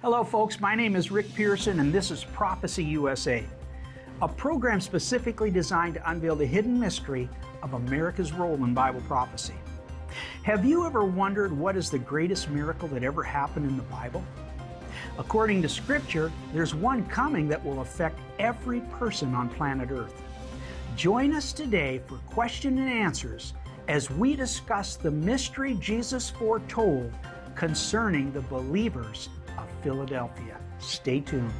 Hello, folks. My name is Rick Pearson, and this is Prophecy USA, a program specifically designed to unveil the hidden mystery of America's role in Bible prophecy. Have you ever wondered what is the greatest miracle that ever happened in the Bible? According to Scripture, there's one coming that will affect every person on planet Earth. Join us today for question and answers as we discuss the mystery Jesus foretold concerning the believers of Philadelphia. Stay tuned.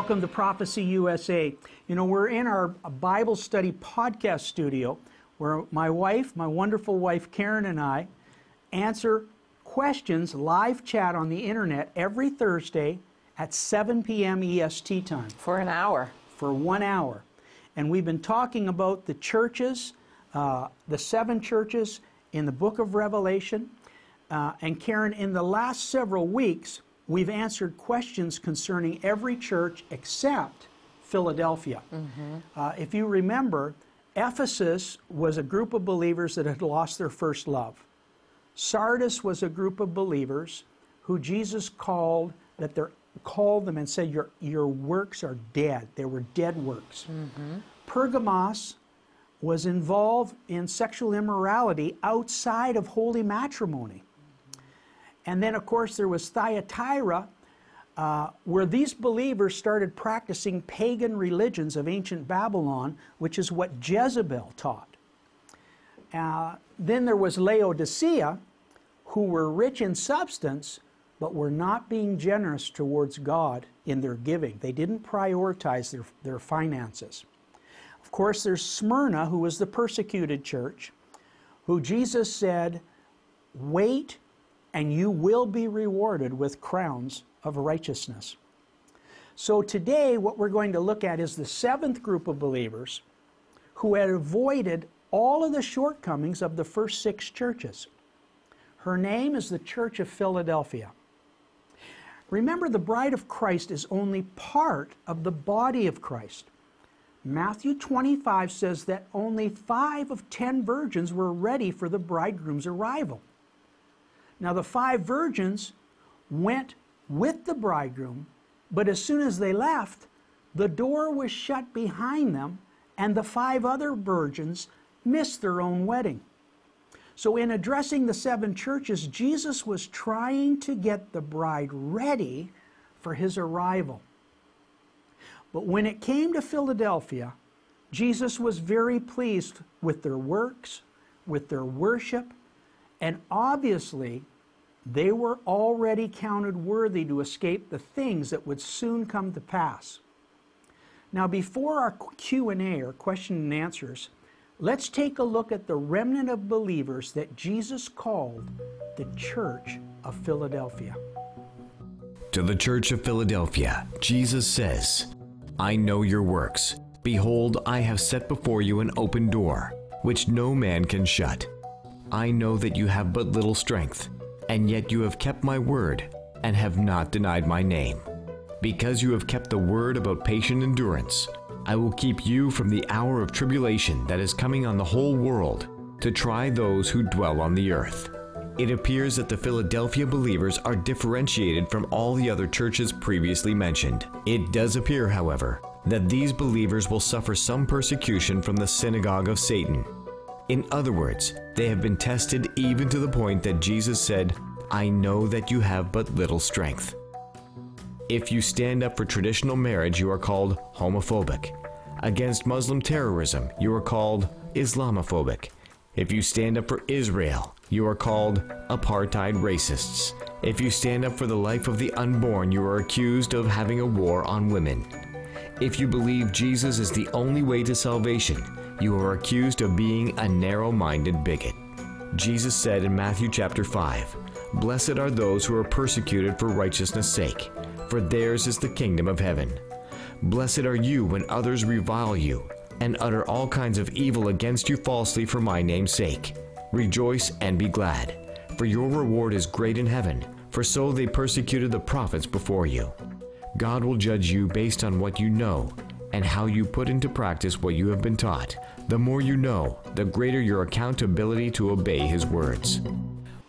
Welcome to Prophecy USA. You know, we're in our Bible study podcast studio where my wife, my wonderful wife Karen, and I answer questions live chat on the internet every Thursday at 7 p.m. EST time. For an hour. For one hour. And we've been talking about the churches, uh, the seven churches in the book of Revelation. Uh, and Karen, in the last several weeks, we've answered questions concerning every church except Philadelphia. Mm-hmm. Uh, if you remember, Ephesus was a group of believers that had lost their first love. Sardis was a group of believers who Jesus called that they called them and said, "Your your works are dead. They were dead works." Mm-hmm. Pergamos was involved in sexual immorality outside of holy matrimony. And then, of course, there was Thyatira, uh, where these believers started practicing pagan religions of ancient Babylon, which is what Jezebel taught. Uh, then there was Laodicea, who were rich in substance, but were not being generous towards God in their giving. They didn't prioritize their, their finances. Of course, there's Smyrna, who was the persecuted church, who Jesus said, Wait and you will be rewarded with crowns of righteousness. So today, what we're going to look at is the seventh group of believers who had avoided all of the shortcomings of the first six churches. Her name is the Church of Philadelphia. Remember, the bride of Christ is only part of the body of Christ. Matthew 25 says that only five of ten virgins were ready for the bridegroom's arrival. Now the five virgins went with the bridegroom, but as soon as they left, the door was shut behind them, and the five other virgins missed their own wedding. So, in addressing the seven churches, Jesus was trying to get the bride ready for his arrival. But when it came to Philadelphia, Jesus was very pleased with their works, with their worship, and obviously they were already counted worthy to escape the things that would soon come to pass. Now, before our Q&A or question and answers, let's take a look at the remnant of believers that Jesus called the Church of Philadelphia. To the Church of Philadelphia, Jesus says, I know your works. Behold, I have set before you an open door, which no man can shut. I know that you have but little strength and yet you have kept my word and have not denied my name. Because you have kept the word about patient endurance, I will keep you from the hour of tribulation that is coming on the whole world to try those who dwell on the earth. It appears that the Philadelphia believers are differentiated from all the other churches previously mentioned. It does appear, however, that these believers will suffer some persecution from the synagogue of Satan in other words, they have been tested even to the point that Jesus said, I know that you have but little strength. If you stand up for traditional marriage, you are called homophobic. Against Muslim terrorism, you are called Islamophobic. If you stand up for Israel, you are called apartheid racists. If you stand up for the life of the unborn, you are accused of having a war on women. If you believe Jesus is the only way to salvation, you are accused of being a narrow minded bigot. Jesus said in Matthew chapter 5, Blessed are those who are persecuted for righteousness' sake, for theirs is the kingdom of heaven. Blessed are you when others revile you and utter all kinds of evil against you falsely for my name's sake. Rejoice and be glad, for your reward is great in heaven, for so they persecuted the prophets before you. God will judge you based on what you know and how you put into practice what you have been taught. The more you know, the greater your accountability to obey His words.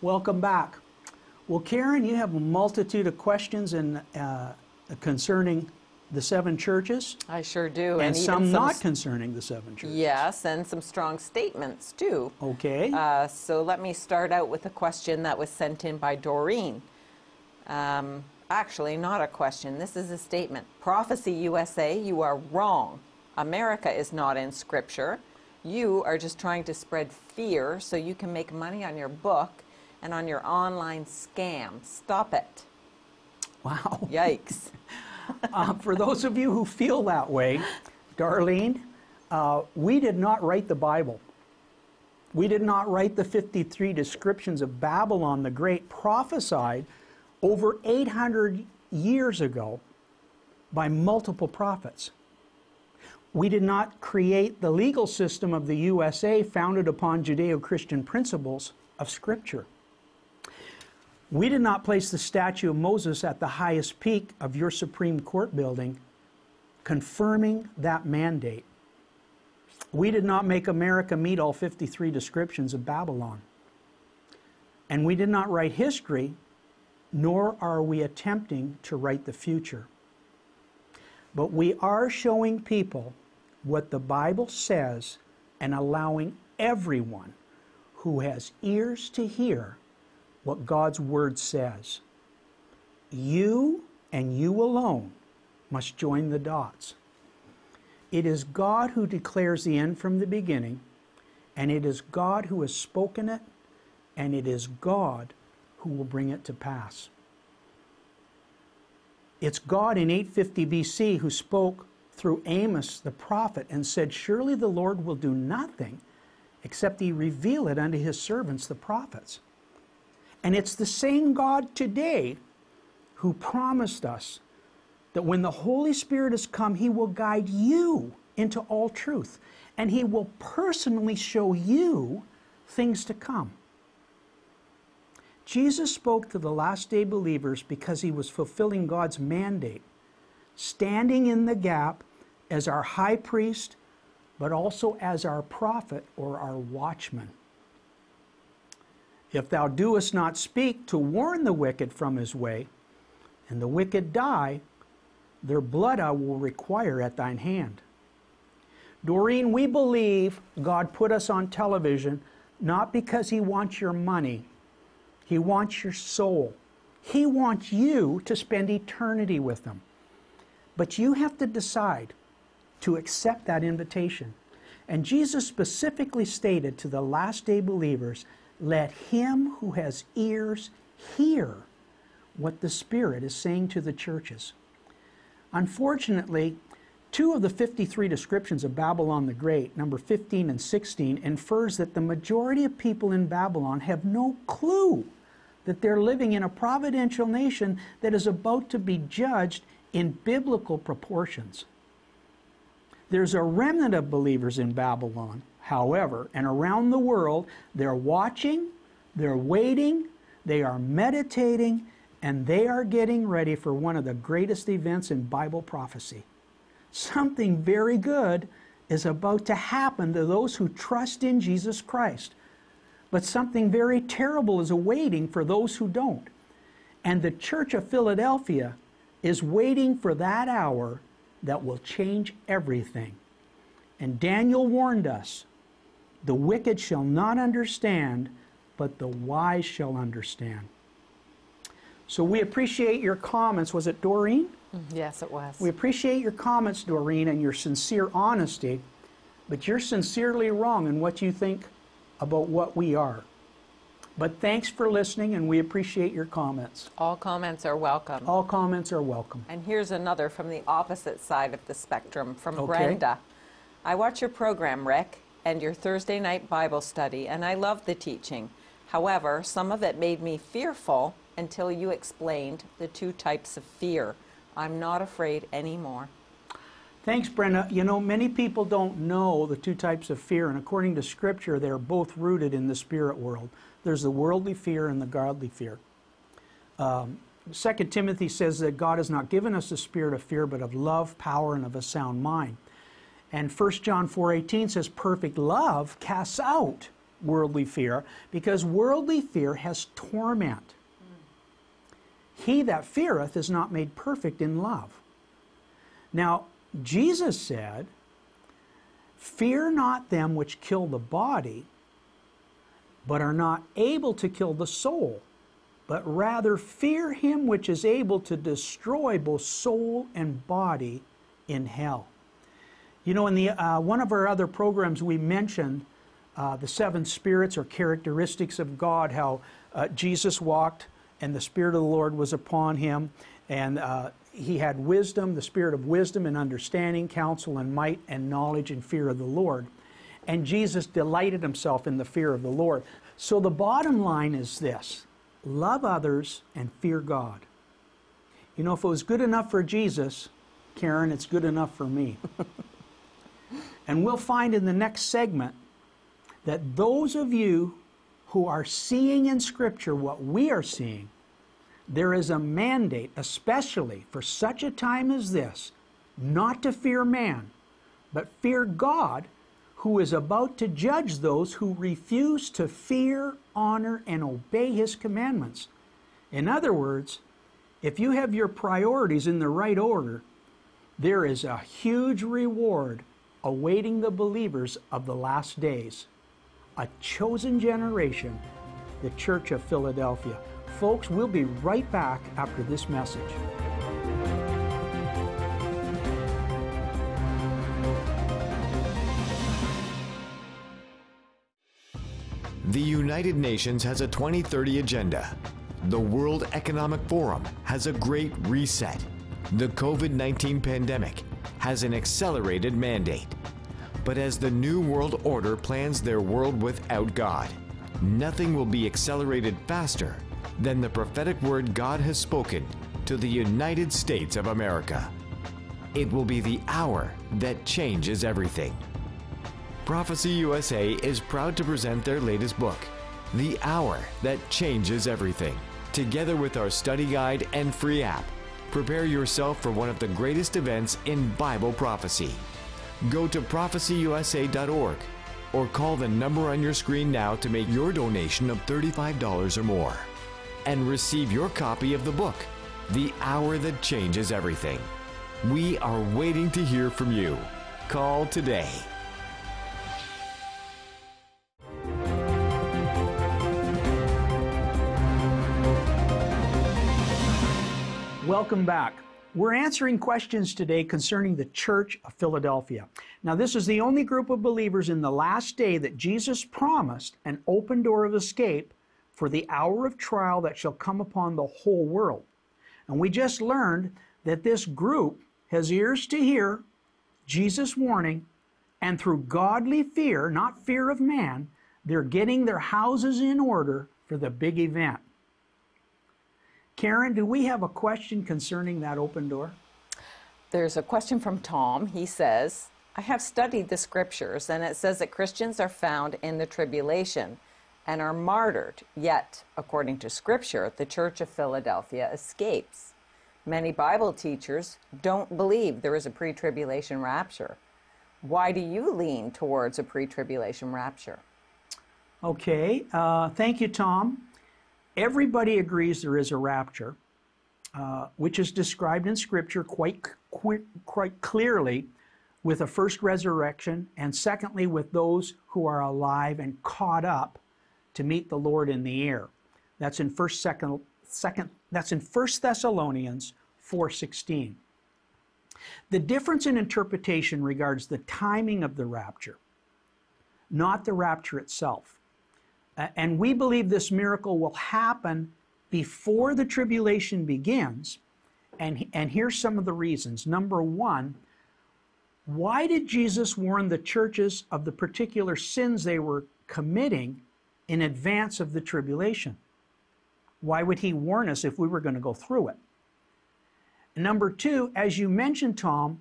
Welcome back. Well, Karen, you have a multitude of questions and uh, concerning the seven churches, I sure do. and, even some not concerning the seven churches. Yes, and some strong statements too. Okay. Uh, so let me start out with a question that was sent in by Doreen. Um, actually, not a question. This is a statement. Prophecy USA, you are wrong. America is not in Scripture. You are just trying to spread fear so you can make money on your book and on your online scam. Stop it. wow. Yikes. Uh, for those of you who feel that way, Darlene, uh, we did not write the Bible. We did not write the 53 descriptions of Babylon the Great prophesied over 800 years ago by multiple prophets. We did not create the legal system of the USA founded upon Judeo Christian principles of Scripture. We did not place the statue of Moses at the highest peak of your Supreme Court building, confirming that mandate. We did not make America meet all 53 descriptions of Babylon. And we did not write history, nor are we attempting to write the future. But we are showing people what the Bible says and allowing everyone who has ears to hear what God's Word says. You and you alone must join the dots. It is God who declares the end from the beginning, and it is God who has spoken it, and it is God who will bring it to pass. It's God in 850 BC who spoke through Amos the prophet and said, Surely the Lord will do nothing except he reveal it unto his servants, the prophets. And it's the same God today who promised us that when the Holy Spirit has come, he will guide you into all truth. And he will personally show you things to come. Jesus spoke to the last day believers because he was fulfilling God's mandate, standing in the gap as our high priest, but also as our prophet or our watchman. If thou doest not speak to warn the wicked from his way, and the wicked die, their blood I will require at thine hand. Doreen, we believe God put us on television not because he wants your money, he wants your soul. He wants you to spend eternity with him. But you have to decide to accept that invitation. And Jesus specifically stated to the last day believers, let him who has ears hear what the Spirit is saying to the churches. Unfortunately, two of the 53 descriptions of Babylon the Great, number 15 and 16, infers that the majority of people in Babylon have no clue that they're living in a providential nation that is about to be judged in biblical proportions. There's a remnant of believers in Babylon, however, and around the world, they're watching, they're waiting, they are meditating, and they are getting ready for one of the greatest events in Bible prophecy. Something very good is about to happen to those who trust in Jesus Christ. But something very terrible is awaiting for those who don't. And the Church of Philadelphia is waiting for that hour that will change everything. And Daniel warned us the wicked shall not understand, but the wise shall understand. So we appreciate your comments. Was it Doreen? Mm-hmm. Yes, it was. We appreciate your comments, Doreen, and your sincere honesty, but you're sincerely wrong in what you think about what we are. But thanks for listening, and we appreciate your comments. All comments are welcome. All comments are welcome. And here's another from the opposite side of the spectrum from Okay. Brenda. I watch your program, Rick, and your Thursday night Bible study, and I loved the teaching. However, some of it made me fearful until you explained the two types of fear. I'm not afraid anymore. Thanks, Brenda. You know, many people don't know the two types of fear, and according to Scripture, they're both rooted in the spirit world. There's the worldly fear and the godly fear. Um, 2 Timothy says that God has not given us a spirit of fear, but of love, power, and of a sound mind. And 1 John 4:18 says perfect love casts out worldly fear because worldly fear has torment. He that feareth is not made perfect in love. Now, Jesus said, Fear not them which kill the body, but are not able to kill the soul, but rather fear him which is able to destroy both soul and body in hell. You know, in the uh, one of our other programs, we mentioned uh, the seven spirits or characteristics of God. How uh, Jesus walked, and the Spirit of the Lord was upon him, and uh, he had wisdom, the Spirit of wisdom and understanding, counsel and might, and knowledge and fear of the Lord. And Jesus delighted himself in the fear of the Lord. So the bottom line is this: love others and fear God. You know, if it was good enough for Jesus, Karen, it's good enough for me. And we'll find in the next segment that those of you who are seeing in Scripture what we are seeing, there is a mandate, especially for such a time as this, not to fear man, but fear God, who is about to judge those who refuse to fear, honor, and obey His commandments. In other words, if you have your priorities in the right order, there is a huge reward awaiting the believers of the last days. A chosen generation, the Church of Philadelphia. Folks, we'll be right back after this message. The United Nations has a 2030 agenda. The World Economic Forum has a great reset. The COVID 19 pandemic has an accelerated mandate. But as the New World Order plans their world without God, nothing will be accelerated faster than the prophetic word God has spoken to the United States of America. It will be the hour that changes everything. Prophecy USA is proud to present their latest book, The Hour That Changes Everything. Together with our study guide and free app, prepare yourself for one of the greatest events in Bible prophecy. Go to prophecyusa.org or call the number on your screen now to make your donation of $35 or more and receive your copy of the book, The Hour That Changes Everything. We are waiting to hear from you. Call today. Welcome back. We're answering questions today concerning the Church of Philadelphia. Now, this is the only group of believers in the last day that Jesus promised an open door of escape for the hour of trial that shall come upon the whole world. And we just learned that this group has ears to hear Jesus' warning, and through godly fear, not fear of man, they're getting their houses in order for the big event. Karen, do we have a question concerning that open door? There's a question from Tom. He says, I have studied the scriptures, and it says that Christians are found in the tribulation and are martyred. Yet, according to scripture, the Church of Philadelphia escapes. Many Bible teachers don't believe there is a pre tribulation rapture. Why do you lean towards a pre tribulation rapture? Okay, uh, thank you, Tom. Everybody agrees there is a rapture, uh, which is described in Scripture quite, qu- quite clearly with a first resurrection, and secondly, with those who are alive and caught up to meet the Lord in the air. That's in first, second, second. That's in First Thessalonians four sixteen. The difference in interpretation regards the timing of the rapture, not the rapture itself. Uh, and we believe this miracle will happen before the tribulation begins. And, and here's some of the reasons. Number one, why did Jesus warn the churches of the particular sins they were committing in advance of the tribulation? Why would he warn us if we were going to go through it? Number two, as you mentioned, Tom,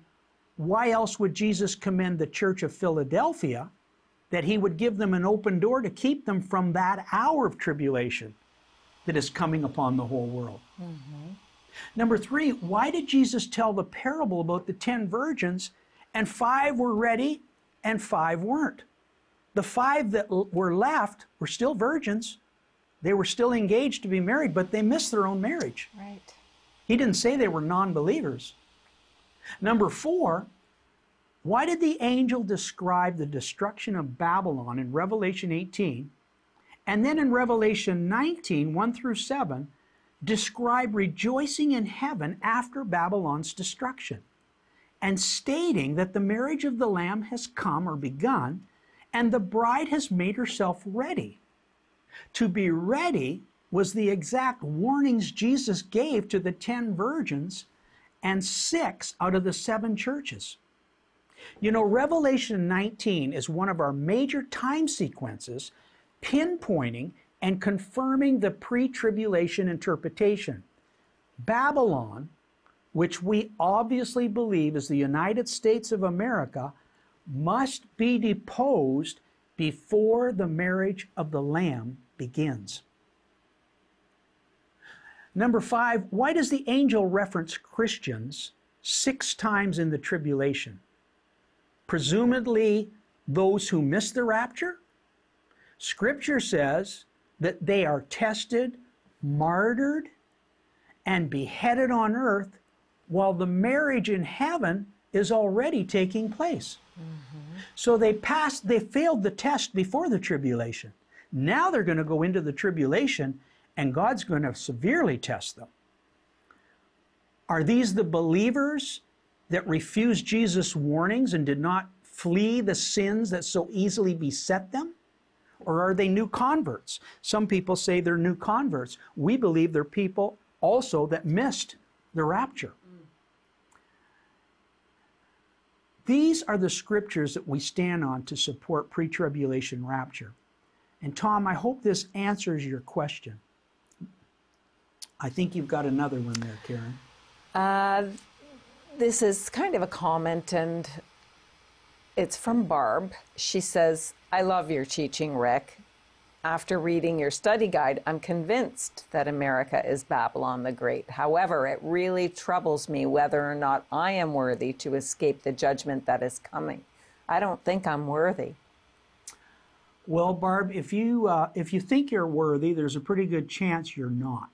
why else would Jesus commend the church of Philadelphia that he would give them an open door to keep them from that hour of tribulation that is coming upon the whole world? Mm-hmm. Number three, why did Jesus tell the parable about the ten virgins and five were ready and five weren't? The five that were left were still virgins. They were still engaged to be married, but they missed their own marriage. Right. He didn't say they were non believers. Number four, why did the angel describe the destruction of Babylon in Revelation 18 and then in Revelation 19, 1 through 7, describe rejoicing in heaven after Babylon's destruction and stating that the marriage of the Lamb has come or begun and the bride has made herself ready? To be ready was the exact warnings Jesus gave to the ten virgins and six out of the seven churches. You know, Revelation 19 is one of our major time sequences pinpointing and confirming the pre tribulation interpretation. Babylon, which we obviously believe is the United States of America, must be deposed before the marriage of the Lamb begins. Number five, why does the angel reference Christians six times in the tribulation? Presumably, those who miss the rapture? Scripture says that they are tested, martyred, and beheaded on earth while the marriage in heaven is already taking place. Mm-hmm. So they passed, they failed the test before the tribulation. Now they're going to go into the tribulation and God's going to severely test them. Are these the believers that refused Jesus' warnings and did not flee the sins that so easily beset them? Or are they new converts? Some people say they're new converts. We believe they're people also that missed the rapture. These are the scriptures that we stand on to support pre tribulation rapture. And Tom, I hope this answers your question. I think you've got another one there, Karen. Uh, this is kind of a comment, and it's from Barb. She says, I love your teaching, Rick. After reading your study guide, I'm convinced that America is Babylon the Great. However, it really troubles me whether or not I am worthy to escape the judgment that is coming. I don't think I'm worthy. Well, Barb, if you uh, if you think you're worthy, there's a pretty good chance you're not.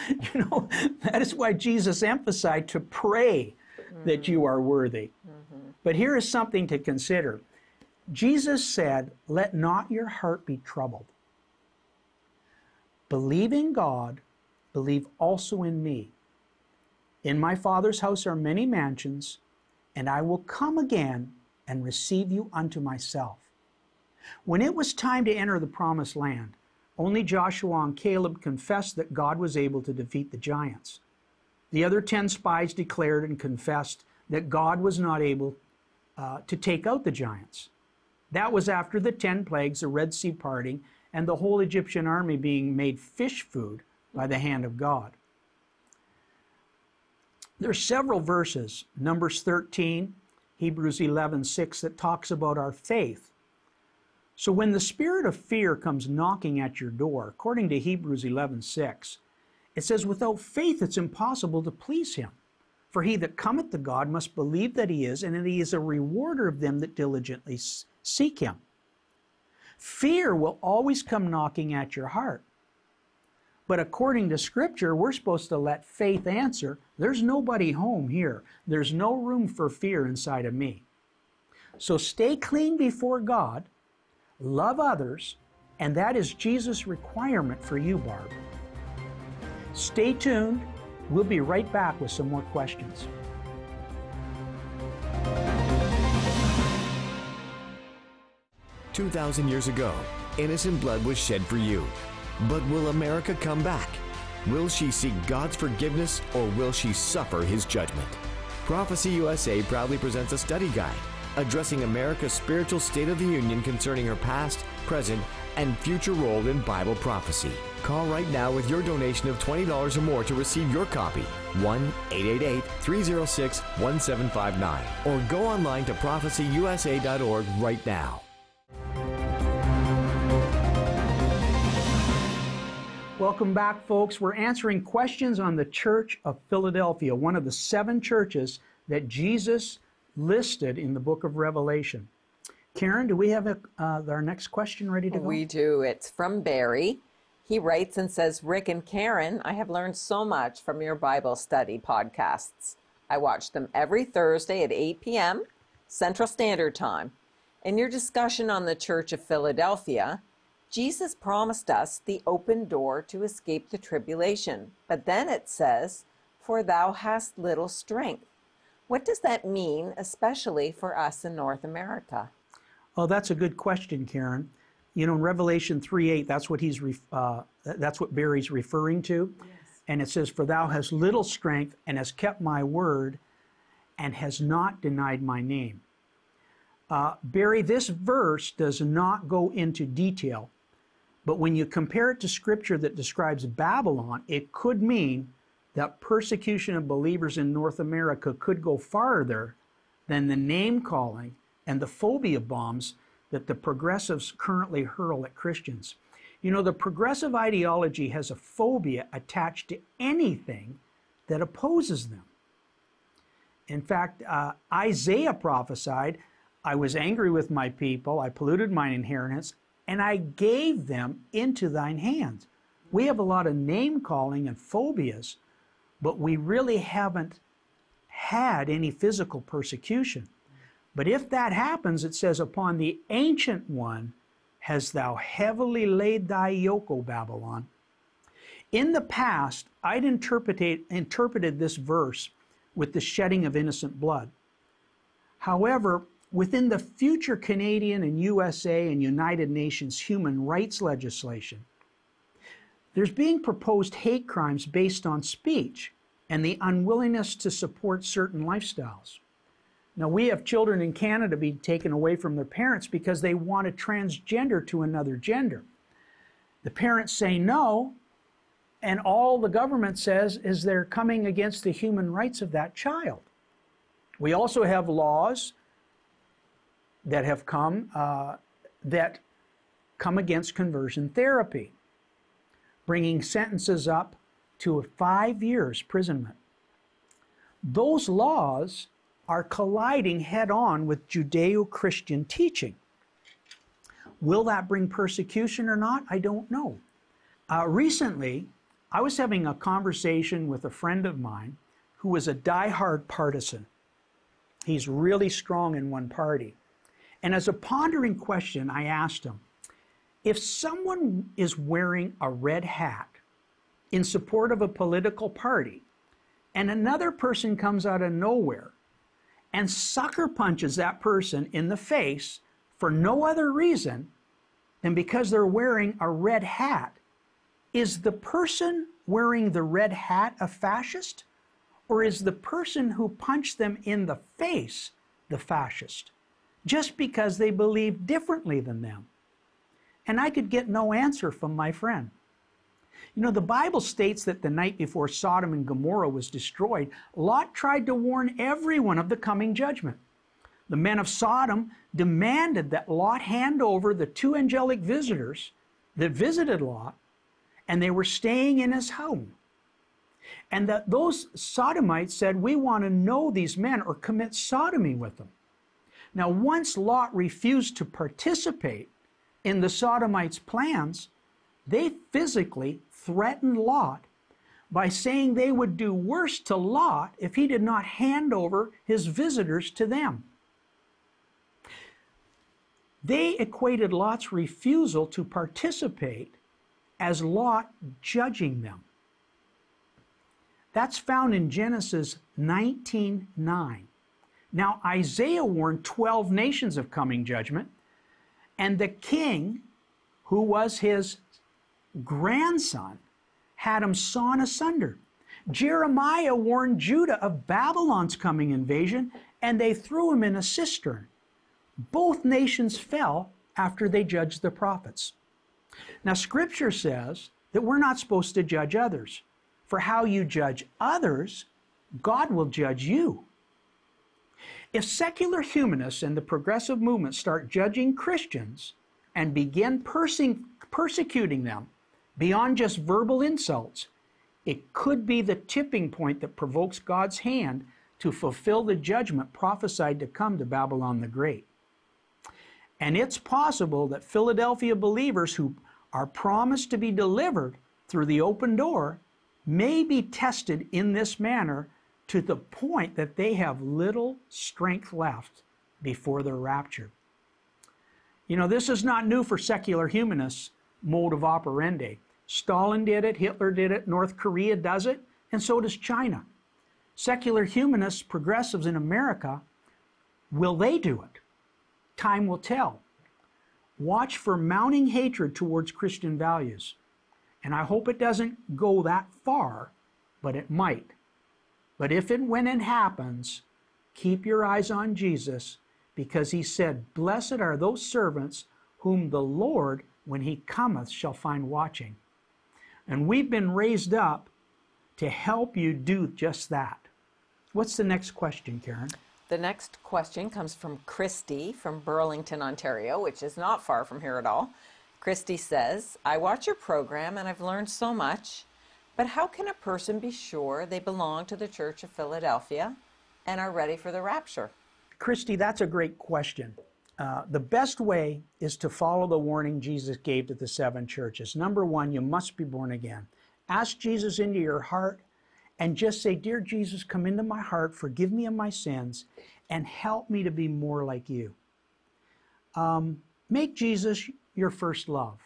you know, that is why Jesus emphasized to pray mm-hmm. that you are worthy. Mm-hmm. But here is something to consider. Jesus said, Let not your heart be troubled. Believe in God, believe also in me. In my Father's house are many mansions, and I will come again and receive you unto myself. When it was time to enter the promised land, only Joshua and Caleb confessed that God was able to defeat the giants. The other ten spies declared and confessed that God was not able uh, to take out the giants. That was after the ten plagues, the Red Sea parting, and the whole Egyptian army being made fish food by the hand of God. There are several verses, Numbers 13, Hebrews 11, 6, that talks about our faith so when the spirit of fear comes knocking at your door, according to Hebrews 11:6, it says without faith it's impossible to please him. For he that cometh to God must believe that he is and that he is a rewarder of them that diligently seek him. Fear will always come knocking at your heart. But according to Scripture, we're supposed to let faith answer there's nobody home here. There's no room for fear inside of me. So stay clean before God love others, and that is Jesus' requirement for you, Barb. Stay tuned. We'll be right back with some more questions. Two thousand years ago, innocent blood was shed for you. But will America come back? Will she seek God's forgiveness or will she suffer his judgment? Prophecy USA proudly presents a study guide addressing America's spiritual state of the union concerning her past, present, and future role in Bible prophecy. Call right now with your donation of $20 or more to receive your copy. 1 888 306 1759. Or go online to prophecyusa.org right now. Welcome back, folks. We're answering questions on the Church of Philadelphia, one of the seven churches that Jesus listed in the book of Revelation. Karen, do we have a, uh, our next question ready to go? We do. It's from Barry. He writes and says, Rick and Karen, I have learned so much from your Bible study podcasts. I watch them every Thursday at 8 p.m. Central Standard Time. In your discussion on the Church of Philadelphia, Jesus promised us the open door to escape the tribulation. But then it says, For thou hast little strength. What does that mean, especially for us in North America? Oh, that's a good question, Karen. You know, in Revelation 3 8, that's what he's uh, that's what Barry's referring to. Yes. And it says, For thou hast little strength and hast kept my word and has not denied my name. Uh, Barry, this verse does not go into detail but when you compare it to scripture that describes Babylon, it could mean that persecution of believers in North America could go farther than the name calling and the phobia bombs that the progressives currently hurl at Christians. You know, the progressive ideology has a phobia attached to anything that opposes them. In fact, uh, Isaiah prophesied, I was angry with my people, I polluted my inheritance, and I gave them into thine hands. We have a lot of name calling and phobias, but we really haven't had any physical persecution. But if that happens, it says, Upon the ancient one hast thou heavily laid thy yoke, O Babylon. In the past, I'd interpreted, this verse with the shedding of innocent blood. However, within the future Canadian and USA and United Nations human rights legislation, there's being proposed hate crimes based on speech and the unwillingness to support certain lifestyles. Now, we have children in Canada being taken away from their parents because they want to transgender to another gender. The parents say no, and all the government says is they're coming against the human rights of that child. We also have laws that have come uh, that come against conversion therapy, bringing sentences up to five years imprisonment. Those laws are colliding head on with Judeo Christian teaching. Will that bring persecution or not? I don't know. Uh, recently, I was having a conversation with a friend of mine who was a die-hard partisan. He's really strong in one party. And as a pondering question, I asked him if someone is wearing a red hat in support of a political party, and another person comes out of nowhere and sucker punches that person in the face for no other reason than because they're wearing a red hat, is the person wearing the red hat a fascist? Or is the person who punched them in the face the fascist? just because they believe differently than them. And I could get no answer from my friend. You know, the Bible states that the night before Sodom and Gomorrah was destroyed, Lot tried to warn everyone of the coming judgment. The men of Sodom demanded that Lot hand over the two angelic visitors that visited Lot, and they were staying in his home. And that those Sodomites said, We want to know these men or commit sodomy with them. Now, once Lot refused to participate in the Sodomites' plans, they physically threatened Lot by saying they would do worse to Lot if he did not hand over his visitors to them. They equated Lot's refusal to participate as Lot judging them. That's found in Genesis 19:9. Now, Isaiah warned 12 nations of coming judgment, and the king who was his grandson, had him sawn asunder. Jeremiah warned Judah of Babylon's coming invasion, and they threw him in a cistern. Both nations fell after they judged the prophets. Now, Scripture says that we're not supposed to judge others. For how you judge others, God will judge you. If secular humanists and the progressive movement start judging Christians and begin perse- persecuting them beyond just verbal insults, it could be the tipping point that provokes God's hand to fulfill the judgment prophesied to come to Babylon the Great. And it's possible that Philadelphia believers who are promised to be delivered through the open door may be tested in this manner to the point that they have little strength left before their rapture. You know, this is not new for secular humanists' mode of operandi. Stalin did it, Hitler did it, North Korea does it, and so does China. Secular humanists, progressives in America, will they do it? Time will tell. Watch for mounting hatred towards Christian values. And I hope it doesn't go that far, but it might. But if and when it happens, keep your eyes on Jesus because he said, Blessed are those servants whom the Lord, when he cometh, shall find watching. And we've been raised up to help you do just that. What's the next question, Karen? The next question comes from Christy from Burlington, Ontario, which is not far from here at all. Christy says, I watch your program and I've learned so much, but how can a person be sure they belong to the Church of Philadelphia and are ready for the rapture? Christy, that's a great question. Uh, the best way is to follow the warning Jesus gave to the seven churches. Number one, you must be born again. Ask Jesus into your heart and just say, Dear Jesus, come into my heart, forgive me of my sins, and help me to be more like you. Um, make Jesus your first love.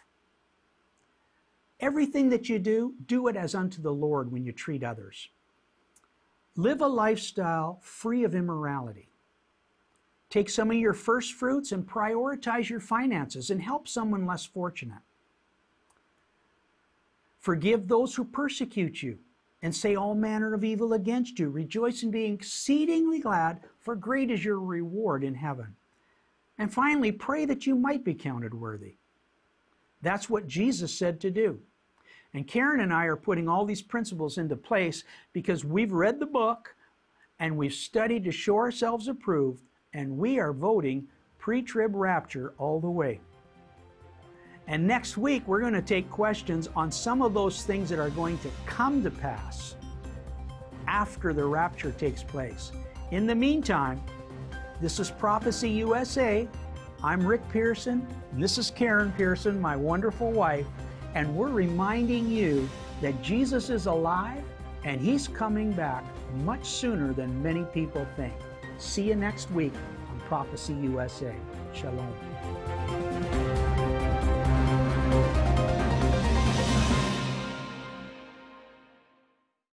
Everything that you do, do it as unto the Lord when you treat others. Live a lifestyle free of immorality. Take some of your first fruits and prioritize your finances and help someone less fortunate. Forgive those who persecute you and say all manner of evil against you. Rejoice and be exceedingly glad, for great is your reward in heaven. And finally, pray that you might be counted worthy. That's what Jesus said to do. And Karen and I are putting all these principles into place because we've read the book and we've studied to show ourselves approved and we are voting pre trib rapture all the way. And next week, we're going to take questions on some of those things that are going to come to pass after the rapture takes place. In the meantime, this is Prophecy USA. I'm Rick Pearson, and this is Karen Pearson, my wonderful wife, and we're reminding you that Jesus is alive and He's coming back much sooner than many people think. See you next week on Prophecy USA. Shalom.